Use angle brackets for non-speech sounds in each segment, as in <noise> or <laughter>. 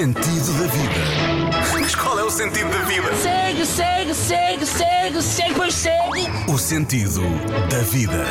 sentido da vida. Mas qual é o sentido da vida? Segue, segue, segue, segue, segue, pois segue. O sentido da vida.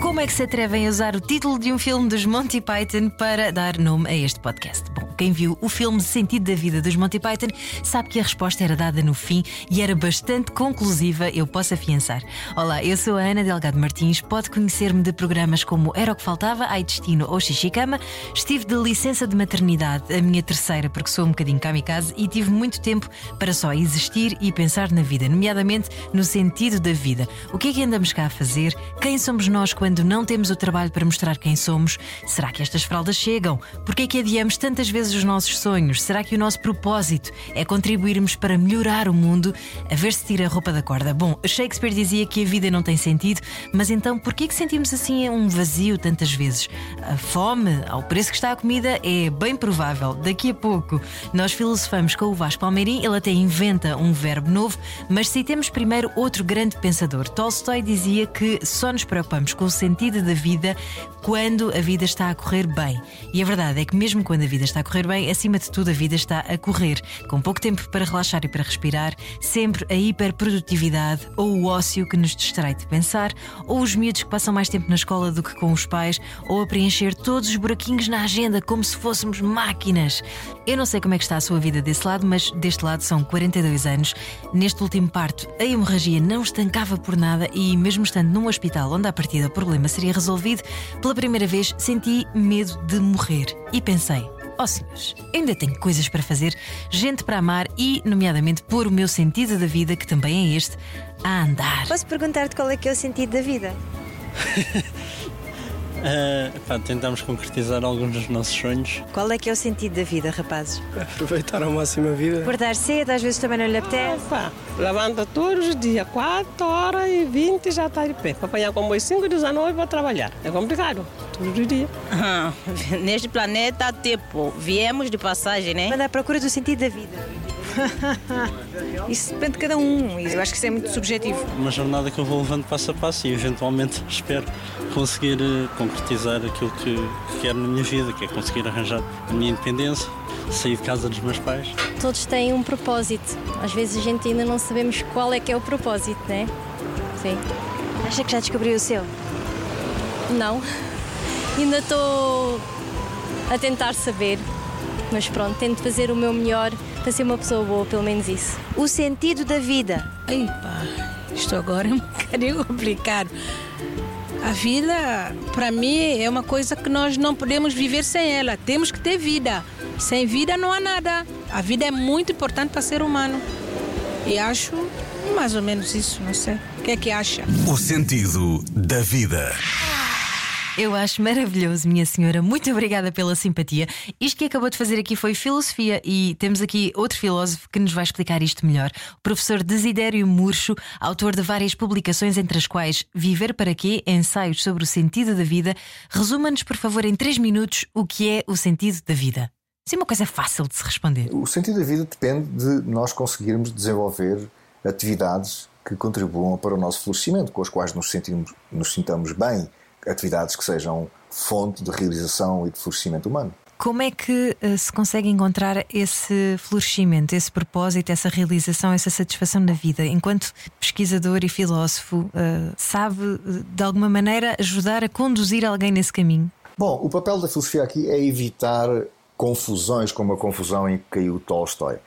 Como é que se atrevem a usar o título de um filme dos Monty Python para dar nome a este podcast? Bom, quem viu o filme Sentido da Vida dos Monty Python sabe que a resposta era dada no fim e era bastante conclusiva, eu posso afiançar. Olá, eu sou a Ana Delgado Martins, pode conhecer-me de programas como Era o que Faltava, Ai Destino ou Xixicama. Estive de licença de maternidade, a minha terceira, porque sou um bocadinho kamikaze e tive muito tempo para só existir e pensar na vida, nomeadamente no sentido da vida. O que é que andamos cá a fazer? Quem somos nós quando não temos o trabalho para mostrar quem somos? Será que estas fraldas chegam? Porquê é que adiamos tantas vezes os nossos sonhos? Será que o nosso propósito é contribuirmos para melhorar o mundo? A ver se tira a roupa da corda. Bom, Shakespeare dizia que a vida não tem sentido, mas então porquê que sentimos assim um vazio tantas vezes? A fome, ao preço que está a comida, é bem provável. Daqui a pouco nós filosofamos com o Vasco Palmeirim, ele até inventa um verbo novo, mas citemos primeiro outro grande pensador. Tolstói dizia que só nos preocupamos com o sentido da vida quando a vida está a correr bem. E a verdade é que, mesmo quando a vida está a correr bem, acima de tudo, a vida está a correr. Com pouco tempo para relaxar e para respirar, sempre a hiperprodutividade ou o ócio que nos distrai de pensar, ou os miúdos que passam mais tempo na escola do que com os pais, ou a preencher todos os buraquinhos na agenda como se fôssemos máquinas. Eu não sei como é que está a sua vida desse lado, mas deste lado são 42 anos. Neste último parto, a hemorragia não estancava por nada e, mesmo estando num hospital onde a partida o problema seria resolvido, pela primeira vez senti medo de morrer e pensei: ó oh, senhores, ainda tenho coisas para fazer, gente para amar e, nomeadamente, pôr o meu sentido da vida, que também é este, a andar. Posso perguntar-te qual é que é o sentido da vida? <laughs> Uh, pá, tentamos concretizar alguns dos nossos sonhos. Qual é que é o sentido da vida, rapazes? Aproveitar ao máximo a vida. Acordar cedo, às vezes também não lhe apetece. Opa, levanta todos os dias, 4 horas e 20 já está de pé. Para apanhar como 5 dias à noite para trabalhar. É complicado, todos os dias. Ah, <laughs> neste planeta, tipo, viemos de passagem, né? Anda à procura do sentido da vida. <laughs> isso depende de cada um, e eu acho que isso é muito subjetivo. Uma jornada que eu vou levando passo a passo e eventualmente <laughs> espero conseguir concretizar aquilo que, que quero na minha vida, que é conseguir arranjar a minha independência, sair de casa dos meus pais. Todos têm um propósito. Às vezes a gente ainda não sabemos qual é que é o propósito, né? Sim. Acha que já descobriu o seu? Não. Ainda estou a tentar saber. Mas pronto, tento fazer o meu melhor para ser uma pessoa boa, pelo menos isso. O sentido da vida. Ai pá, isto agora é um <laughs> bocadinho complicado. A vida, para mim, é uma coisa que nós não podemos viver sem ela. Temos que ter vida. Sem vida não há nada. A vida é muito importante para o ser humano. E acho mais ou menos isso, não sei. O que é que acha? O sentido da vida. Eu acho maravilhoso, minha senhora. Muito obrigada pela simpatia. Isto que acabou de fazer aqui foi filosofia e temos aqui outro filósofo que nos vai explicar isto melhor. O professor Desidério Murcho, autor de várias publicações, entre as quais Viver para quê? Ensaios sobre o sentido da vida. Resuma-nos, por favor, em três minutos o que é o sentido da vida. É uma coisa fácil de se responder. O sentido da vida depende de nós conseguirmos desenvolver atividades que contribuam para o nosso florescimento, com as quais nos, sentimos, nos sintamos bem atividades que sejam fonte de realização e de florescimento humano. Como é que uh, se consegue encontrar esse florescimento, esse propósito, essa realização, essa satisfação na vida? Enquanto pesquisador e filósofo, uh, sabe de alguma maneira ajudar a conduzir alguém nesse caminho? Bom, o papel da filosofia aqui é evitar confusões como a confusão em que caiu Tolstói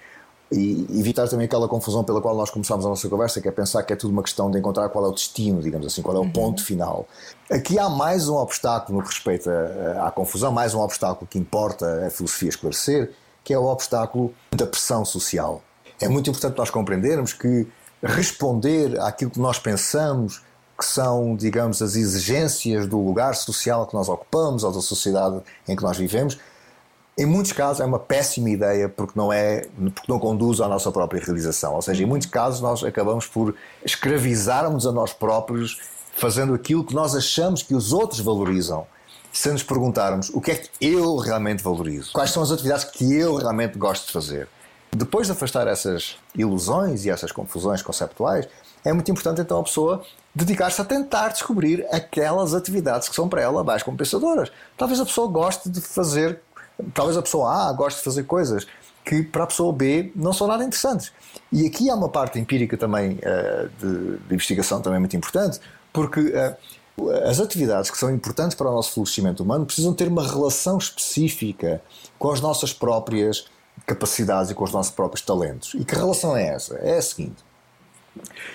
e evitar também aquela confusão pela qual nós começámos a nossa conversa, que é pensar que é tudo uma questão de encontrar qual é o destino, digamos assim, qual é o uhum. ponto final. Aqui há mais um obstáculo no que respeita à confusão, mais um obstáculo que importa a filosofia esclarecer, que é o obstáculo da pressão social. É muito importante nós compreendermos que responder àquilo que nós pensamos que são, digamos, as exigências do lugar social que nós ocupamos ou da sociedade em que nós vivemos, em muitos casos é uma péssima ideia porque não é porque não conduz à nossa própria realização. Ou seja, em muitos casos nós acabamos por escravizarmos a nós próprios fazendo aquilo que nós achamos que os outros valorizam. Se nos perguntarmos o que é que eu realmente valorizo, quais são as atividades que eu realmente gosto de fazer. Depois de afastar essas ilusões e essas confusões conceptuais, é muito importante então a pessoa dedicar-se a tentar descobrir aquelas atividades que são para ela mais compensadoras. Talvez a pessoa goste de fazer talvez a pessoa A goste de fazer coisas que para a pessoa B não são nada interessantes. E aqui há uma parte empírica também uh, de, de, investigação também muito importante, porque uh, as atividades que são importantes para o nosso florescimento humano precisam ter uma relação específica com as nossas próprias capacidades e com os nossos próprios talentos. E que relação é essa? É a seguinte: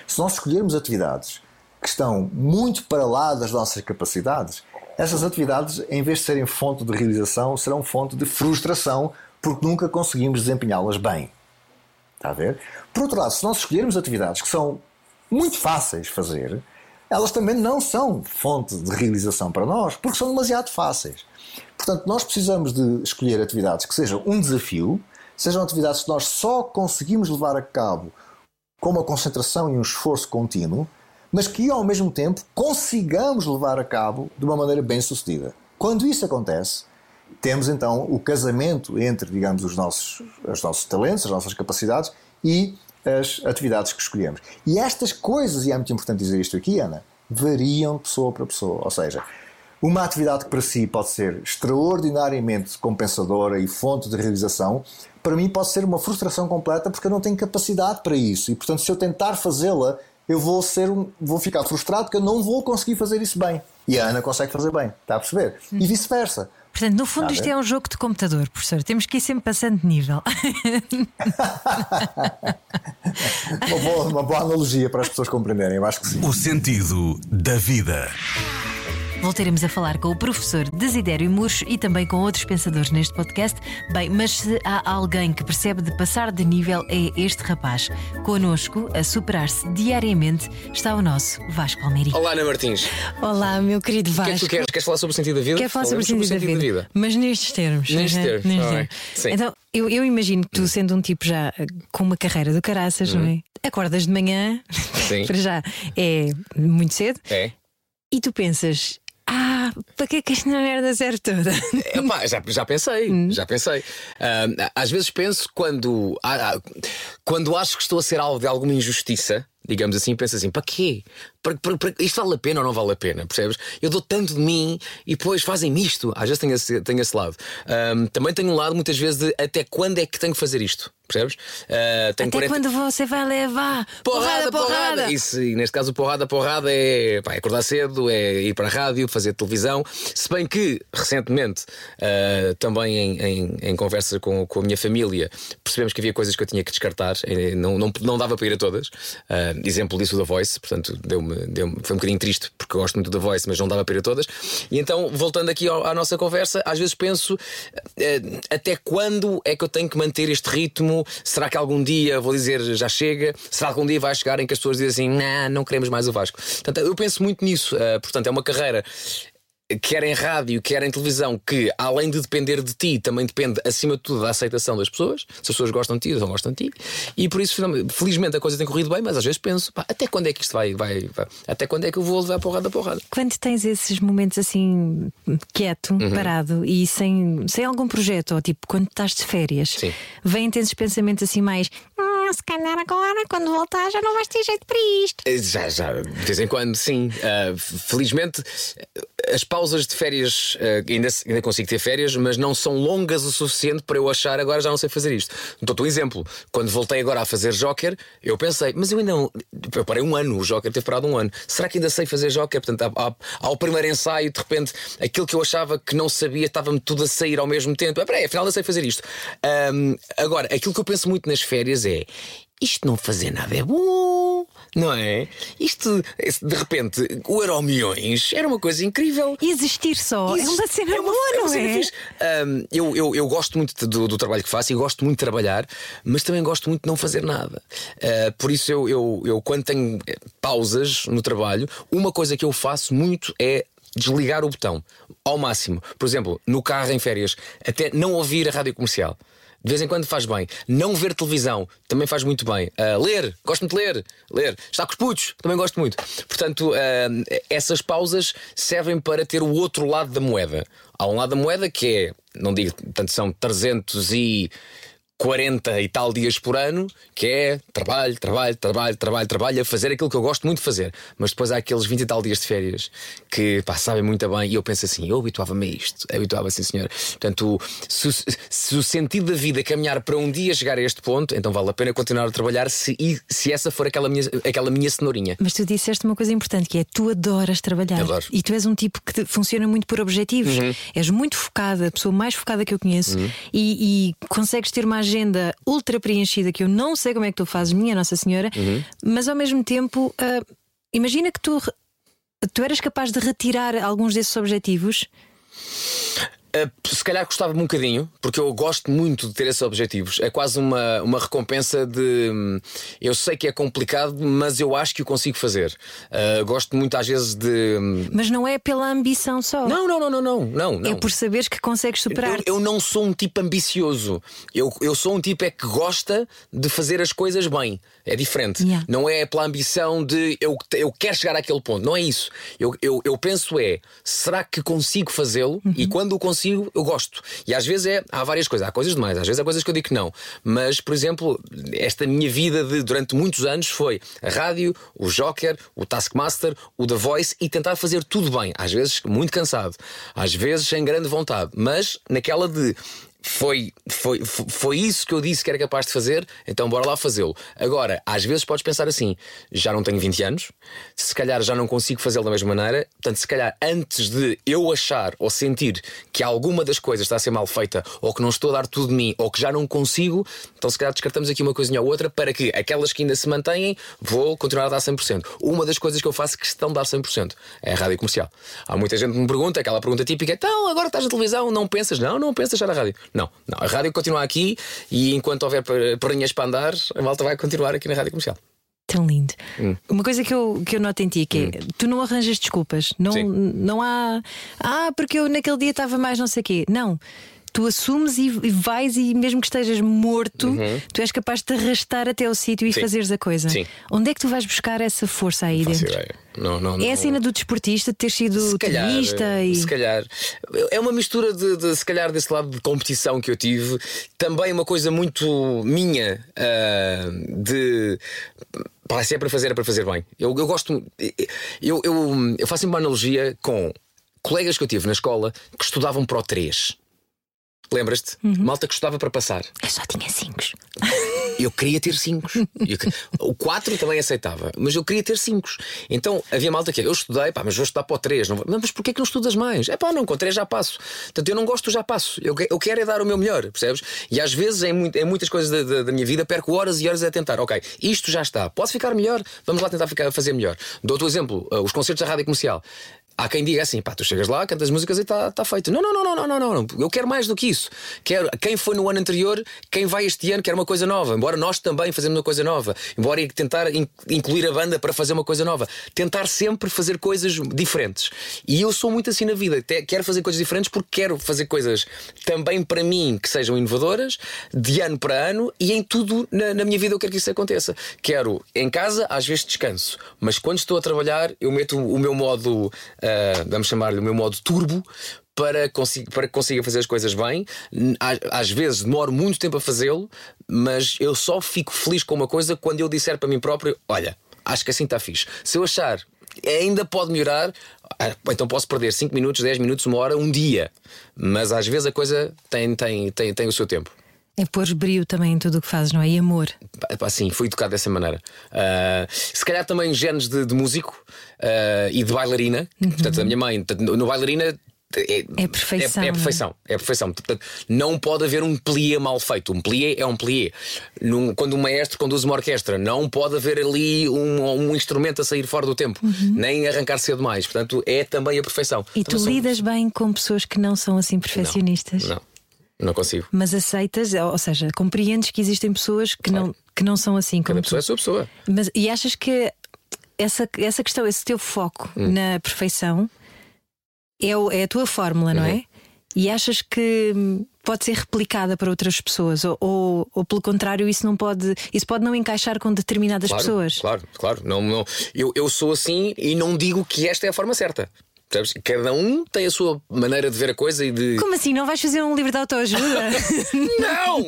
se nós escolhermos atividades que estão muito para lá das nossas capacidades, essas atividades, em vez de serem fonte de realização, serão fonte de frustração porque nunca conseguimos desempenhá-las bem. Está a ver? Por outro lado, se nós escolhermos atividades que são muito fáceis de fazer, elas também não são fonte de realização para nós, porque são demasiado fáceis. Portanto, nós precisamos de escolher atividades que sejam um desafio, sejam atividades que nós só conseguimos levar a cabo com uma concentração e um esforço contínuo, mas que ao mesmo tempo consigamos levar a cabo de uma maneira bem sucedida. Quando isso acontece, temos então o casamento entre, digamos, os nossos, os nossos talentos, as nossas capacidades e as atividades que escolhemos. E estas coisas, e é muito importante dizer isto aqui, Ana, variam de pessoa para pessoa. Ou seja, uma atividade que para si pode ser extraordinariamente compensadora e fonte de realização, para mim pode ser uma frustração completa porque eu não tenho capacidade para isso. E portanto, se eu tentar fazê-la, eu vou ser um, vou ficar frustrado porque eu não vou conseguir fazer isso bem. E a Ana consegue fazer bem, está a perceber? E vice-versa. Portanto, no fundo, isto é um jogo de computador, professor. Temos que ir sempre passando de nível. <laughs> uma, boa, uma boa analogia para as pessoas compreenderem, eu acho que sim. O sentido da vida. Voltaremos a falar com o professor Desidério Murcho e também com outros pensadores neste podcast. Bem, mas se há alguém que percebe de passar de nível, é este rapaz. Conosco, a superar-se diariamente, está o nosso Vasco Almeida. Olá, Ana Martins. Olá, meu querido Vasco. O que é que tu queres? Queres falar sobre o sentido da vida? Quero falar sobre, sobre o sentido, da, vida, da, vida, Mas nestes termos. Nestes termos. Nestes termos. Sim. Então, eu, eu, imagino que tu, sendo um tipo já eh, com uma carreira do caraças, não é? Uhum. Acordas de manhã, <laughs> Sim. para já é muito cedo. É. E tu pensas, ah, para que é que esta merda serve toda? Epá, já, já pensei, hum. já pensei. Uh, às vezes penso quando, ah, quando acho que estou a ser alvo de alguma injustiça, digamos assim, penso assim: para quê? Para, para, para, isto vale a pena ou não vale a pena? Percebes? Eu dou tanto de mim e depois fazem-me isto. Às vezes tenho esse, tenho esse lado. Um, também tenho um lado, muitas vezes, de até quando é que tenho que fazer isto? Percebes? Uh, Até 40... quando você vai levar porrada, porrada. porrada. Isso, e neste caso, porrada, porrada é, pá, é acordar cedo, é ir para a rádio, fazer televisão. Se bem que, recentemente, uh, também em, em, em, conversa com, com a minha família, percebemos que havia coisas que eu tinha que descartar, não, não, não dava para ir a todas. Uh, exemplo disso da Voice, portanto, deu-me, deu foi um bocadinho triste, porque gosto muito da Voice, mas não dava para ir a todas. E então, voltando aqui ao, à nossa conversa, às vezes penso até quando é que eu tenho que manter este ritmo será que algum dia vou dizer já chega? Será que algum dia vai chegar em que as pessoas dizem assim, nah, não queremos mais o Vasco? Portanto, eu penso muito nisso. Uh, portanto, é uma carreira quer em rádio, quer em televisão, que além de depender de ti, também depende acima de tudo da aceitação das pessoas. Se as pessoas gostam de ti, ou não gostam de ti. E por isso, felizmente, a coisa tem corrido bem, mas às vezes penso, pá, até quando é que isto vai, vai, vai, Até quando é que eu vou levar a porrada a porrada? Quando tens esses momentos assim, quieto, uhum. parado e sem, sem algum projeto, ou tipo, quando estás de férias, Sim. vêm esses pensamentos assim mais se calhar agora, quando voltar, já não vais ter jeito para isto. Eh, já, já, de vez em quando, sim. Uh, felizmente, as pausas de férias, uh, ainda, ainda consigo ter férias, mas não são longas o suficiente para eu achar agora já não sei fazer isto. Dou-te um exemplo. Quando voltei agora a fazer Joker, eu pensei, mas eu ainda não. Eu parei um ano, o Joker teve parado um ano. Será que ainda sei fazer Joker? Portanto, ao, ao primeiro ensaio, de repente, aquilo que eu achava que não sabia estava-me tudo a sair ao mesmo tempo. Ah, peraí, afinal, eu sei fazer isto. Um, agora, aquilo que eu penso muito nas férias é isto não fazer nada é bom, não é? Isto, de repente, o Euro Milhões era uma coisa incrível. Existir só é uma cena é uma, boa, é não é? Um, eu, eu, eu gosto muito do, do, trabalho que faço e gosto muito de trabalhar, mas também gosto muito de não fazer nada. Uh, por isso, eu, eu, eu, quando tenho pausas no trabalho, uma coisa que eu faço muito é desligar o botão ao máximo. Por exemplo, no carro em férias, até não ouvir a rádio comercial. De vez em quando faz bem. Não ver televisão também faz muito bem. Uh, ler, gosto muito de ler. Ler. Está com os putos, também gosto muito. Portanto, uh, essas pausas servem para ter o outro lado da moeda. Há um lado da moeda que é, não digo, portanto, são 300 e 40 e tal dias por ano, que é trabalho, trabalho, trabalho, trabalho, trabalho, a fazer aquilo que eu gosto muito de fazer. Mas depois há aqueles 20 e tal dias de férias que pá, sabem muito bem e eu penso assim: eu habituava-me a isto, habituava sim, senhor. Portanto, se, se, o sentido da vida caminhar para um dia chegar a este ponto, então vale a pena continuar a trabalhar se, se essa for aquela minha, aquela minha cenourinha. Mas tu disseste uma coisa importante que é tu adoras trabalhar. Adoro. E tu és um tipo que funciona muito por objetivos. Uhum. És muito focada, a pessoa mais focada que eu conheço Uhum. e, e consegues ter uma agenda ultra preenchida que eu não sei como é que tu fazes, minha Nossa Senhora, Uhum. mas ao mesmo tempo, ah, imagina que tu, tu eras capaz de retirar alguns desses objetivos. Uh, se calhar gostava-me um bocadinho, porque eu gosto muito de ter esses objetivos. É quase uma, uma recompensa de. hum, Eu sei que é complicado, mas eu acho que o consigo fazer. Uh, gosto muito às vezes de. hum, Mas não é pela ambição só. Não, não, não, não, não. não, não. É por saberes que consegues superar. Eu, eu não sou um tipo ambicioso. Eu, eu sou um tipo é que gosta de fazer as coisas bem. É diferente. Yeah. Não é pela ambição de eu, eu quero chegar àquele ponto. Não é isso. Eu, eu, eu penso é será que consigo fazê-lo? E quando o consigo, eu gosto. E às vezes é. Há várias coisas. Há coisas demais. Às vezes há coisas que eu digo que não. Mas, por exemplo, esta minha vida de, durante muitos anos foi a rádio, o Joker, o Taskmaster, o The Voice e tentar fazer tudo bem. Às vezes muito cansado. Às vezes sem grande vontade. Mas naquela de foi, foi, fo- foi isso que eu disse que era capaz de fazer, então bora lá fazê-lo. Agora, às vezes podes pensar assim: já não tenho 20 anos, se calhar já não consigo fazê-lo da mesma maneira, portanto, se calhar antes de eu achar ou sentir que alguma das coisas está a ser mal feita, ou que não estou a dar tudo de mim, ou que já não consigo, então se calhar descartamos aqui uma coisinha ou outra para que aquelas que ainda se mantêm, vou continuar a dar 100%. Uma das coisas que eu faço questão de dar 100% é a rádio comercial. Há muita gente que me pergunta, aquela pergunta típica: então agora estás na televisão, não pensas? Não, não pensas já na rádio. Não, não, a rádio continua aqui e enquanto houver per- perninhas para andar, a malta vai continuar aqui na rádio comercial. Tão lindo. Hum. Uma coisa que eu, que eu noto em ti que é, tu não arranjas desculpas. Não, Sim. não há. Ah, porque eu naquele dia estava mais não sei o quê. Não. Tu assumes e, e vais, e mesmo que estejas morto, Uhum. tu és capaz de te arrastar até ao sítio e Sim. fazeres a coisa. Sim. Onde é que tu vais buscar essa força aí Faço dentro? ideia. Não, não, É não- a cena do desportista, de ter sido tenista e. se calhar é uma mistura de, de, se calhar desse lado de competição que eu tive, também uma coisa muito minha ah, de pá, se é para fazer, é para fazer bem. Eu, eu gosto, eu, eu, eu faço uma analogia com colegas que eu tive na escola que estudavam para o 3. Lembras-te? Malta que estudava para passar. Eu só tinha 5. <laughs> Eu queria ter 5. O 4 também aceitava, mas eu queria ter 5. Então havia malta que eu estudei, pá, mas vou estudar para o 3. Não, mas porquê que não estudas mais? É pá, não, com 3 já passo. Portanto, eu não gosto, já passo. Eu, eu quero é dar o meu melhor, percebes? E às vezes, em, muito- em muitas coisas da, da- da minha vida, perco horas e horas a tentar. Ok, isto já está, posso ficar melhor? Vamos lá tentar ficar, fazer melhor. Dou-te o exemplo: uh, os concertos da rádio comercial. Há quem diga assim, pá, tu chegas lá, cantas músicas e está tá feito. Não, não, não, não, não, não, não. Eu quero mais do que isso. Quero quem foi no ano anterior, quem vai este ano quer uma coisa nova. Embora nós também fazemos uma coisa nova. Embora tentar in- incluir a banda para fazer uma coisa nova. Tentar sempre fazer coisas diferentes. E eu sou muito assim na vida. Quero fazer coisas diferentes porque quero fazer coisas também para mim que sejam inovadoras, de ano para ano, e em tudo na, na minha vida eu quero que isso aconteça. Quero em casa, às vezes descanso, mas quando estou a trabalhar, eu meto o meu modo, ah, vamos chamar-lhe o meu modo turbo. Para, para que consiga fazer as coisas bem, às vezes demoro muito tempo a fazê-lo, mas eu só fico feliz com uma coisa quando eu disser para mim próprio: Olha, acho que assim está fixe. Se eu achar ainda pode melhorar, ah, então posso perder 5 minutos, 10 minutos, uma hora, um dia. Mas às vezes a coisa tem, tem, tem, tem o seu tempo. É pôr brilho também em tudo o que fazes, não é? E amor. Pá, pá, Sim, fui educado dessa maneira. Ah, se calhar também genes de, de músico ah, e de bailarina. Portanto, a minha mãe, no, bailarina. É, É perfeição, É, é não é? perfeição. É perfeição. Portanto, não pode haver um plié mal feito. Um plié é um plié. Num- quando um maestro conduz uma orquestra, não pode haver ali um, um instrumento a sair fora do tempo, nem arrancar cedo mais. Portanto, é também a perfeição. E tu Também sou- lidas bem com pessoas que não são assim perfeccionistas. Não, não consigo. Mas aceitas, ou seja, compreendes que existem pessoas que, não, que não são assim como Cada tu. pessoa é a sua pessoa. Mas, e achas que essa, essa questão, esse teu foco Hum. na perfeição é, o- é a tua fórmula, não Uhum. é? E achas que hum, pode ser replicada para outras pessoas? Ou, ou, ou, pelo contrário, isso não pode. Isso pode não encaixar com determinadas claro, pessoas? Claro, claro. Não, não, eu, eu sou assim e não digo que esta é a forma certa. Percebes? Cada um tem a sua maneira de ver a coisa e de. Como assim? Não vais fazer um livro de autoajuda? <laughs> Não!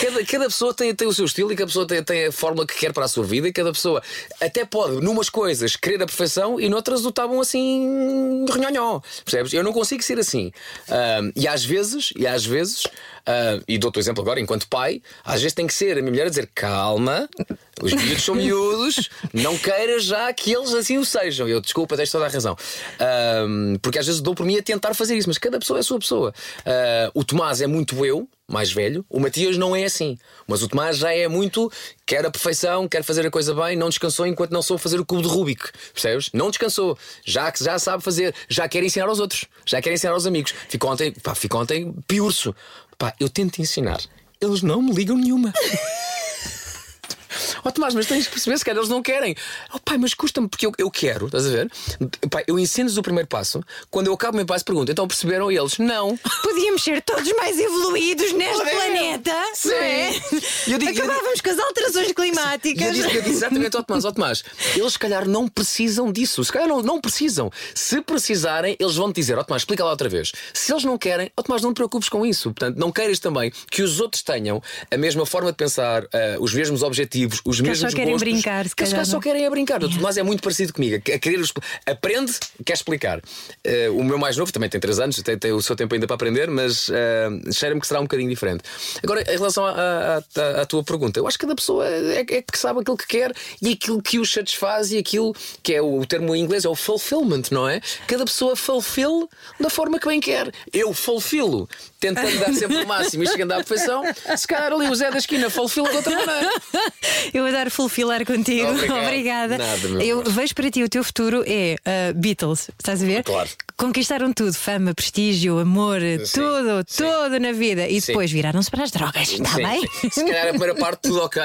Cada, cada pessoa tem, tem o seu estilo e cada pessoa tem, tem a fórmula que quer para a sua vida e cada pessoa até pode, numas coisas, querer a perfeição e noutras o estavam assim. renhonhó. Percebes? Eu não consigo ser assim. Ahm, e às vezes, e às vezes, ah, e dou-te o exemplo agora, enquanto pai, às vezes tem que ser a minha mulher a dizer calma, os miúdos são miúdos, não queiras já que eles assim o sejam. Eu desculpa, tens toda a razão. Ahm, porque às vezes dou por mim a tentar fazer isso, mas cada pessoa é a sua pessoa. Ah, o Tomás é muito eu, mais velho, o Matias não é assim. Mas o Tomás já é muito. quer a perfeição, quer fazer a coisa bem, não descansou enquanto não soube fazer o cubo de Rubik. Percebes? Não descansou. Já que já sabe fazer, já quer ensinar aos outros, já quer ensinar aos amigos. Ficou ontem, pá, ficou ontem piurso. Pá, eu tento ensinar. Eles não me ligam nenhuma. <laughs> Ó Tomás, mas tens que perceber se calhar eles não querem. Oh, pai, mas custa-me porque eu, eu quero, estás a ver? Pai, eu ensino-lhes o primeiro passo. Quando eu acabo o meu passo, pergunto: então perceberam E eles? Não. <laughs> Podíamos ser todos mais evoluídos neste planeta, Sim. não é? Eu digo- eu Acabávamos com as alterações E eu climáticas. disse, eu disse exatamente ao Tomás, ó Tomás, eles se calhar não precisam disso, se calhar não, não precisam. Se precisarem, eles vão te dizer, ó Tomás, explica lá outra vez. Se eles não querem, ó Tomás, não te preocupes com isso. Portanto, não queiras também que os outros tenham a mesma forma de pensar, ah, os mesmos objetivos, os Que mesmos só querem gostos, brincar, se que calhar, só não? querem é brincar. O Tomás é muito parecido comigo, a querer aprende, quer explicar. Ah, o meu mais novo também tem 3 anos, tem, tem o seu tempo ainda para aprender, mas ah, cheira-me que será um bocadinho diferente. Agora, em relação à, tua pergunta, eu acho que cada pessoa é, é que sabe aquilo que quer e aquilo que os satisfaz e aquilo que é o, o termo em inglês é o fulfillment, não é? Cada pessoa fulfill da forma que bem quer. Eu fulfilo, tentando dar sempre o máximo e chegando à perfeição. Se calhar ali o Zé da esquina fulfila de outra maneira. <laughs> Eu adoro fulfilar contigo. <laughs> Obrigado. Obrigada. Nada, eu amor. vejo para ti o teu futuro é uh, Beatles, estás a ver? Claro. Conquistaram tudo, fama, prestígio, amor, tudo, tudo na vida. E Sim. depois viraram-se para as drogas, está Sim. bem? Se calhar a primeira parte tudo ok,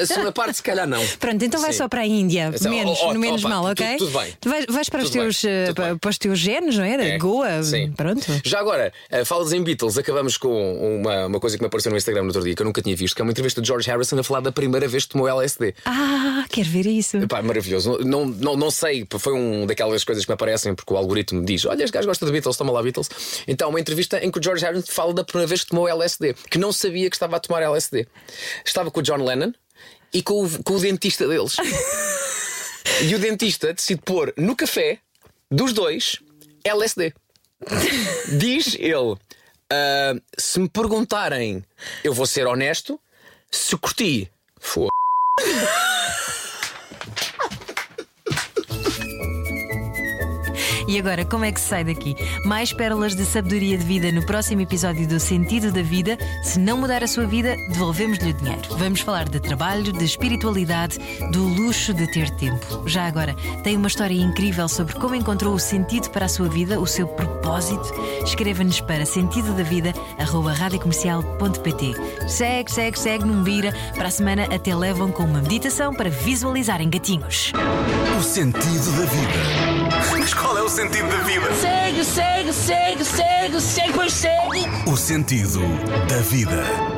a segunda parte se calhar não. Pronto, então vai Sim. só para a Índia, menos, ó, ó, no menos opa, mal, ok? tudo bem. Tu vais, vais para, os Tudo bem, teus, uh, tudo para, bem. para os teus genes, não é? Da É, Goa, sim. pronto. Já agora, eh, falas em Beatles, acabamos com uma, uma coisa que me apareceu no Instagram no outro dia que eu nunca tinha visto, que é uma entrevista de George Harrison a falar da primeira vez que tomou LSD. Ah, quero ver isso. Pá, maravilhoso. Não, não, não sei, foi um daquelas coisas que me aparecem porque o algoritmo diz: Olha, este gajo gosta de Beatles, toma lá Beatles. Então, uma entrevista em que o George Harrison fala da primeira vez que tomou LSD, que não sabia que estava a tomar LSD. Estava com o John Lennon e com o, com o dentista deles. <laughs> e o dentista decide pôr no café dos dois LSD. Diz ele: "Ah, se me perguntarem, eu vou ser honesto, se curti, foda E agora, como é que se sai daqui? Mais pérolas de sabedoria de vida no próximo episódio do Sentido da Vida. Se não mudar a sua vida, devolvemos-lhe o dinheiro. Vamos falar de trabalho, de espiritualidade, do luxo de ter tempo. Já agora, tem uma história incrível sobre como encontrou o sentido para a sua vida, o seu propósito. Escreva-nos para sentidodavida.radiocomercial.pt. Segue, segue, segue, não vira. Para a semana até levam com uma meditação para visualizarem gatinhos. O sentido da vida. Mas qual é o sentido da vida? Segue, segue, segue, segue, segue, pois segue. O sentido da vida.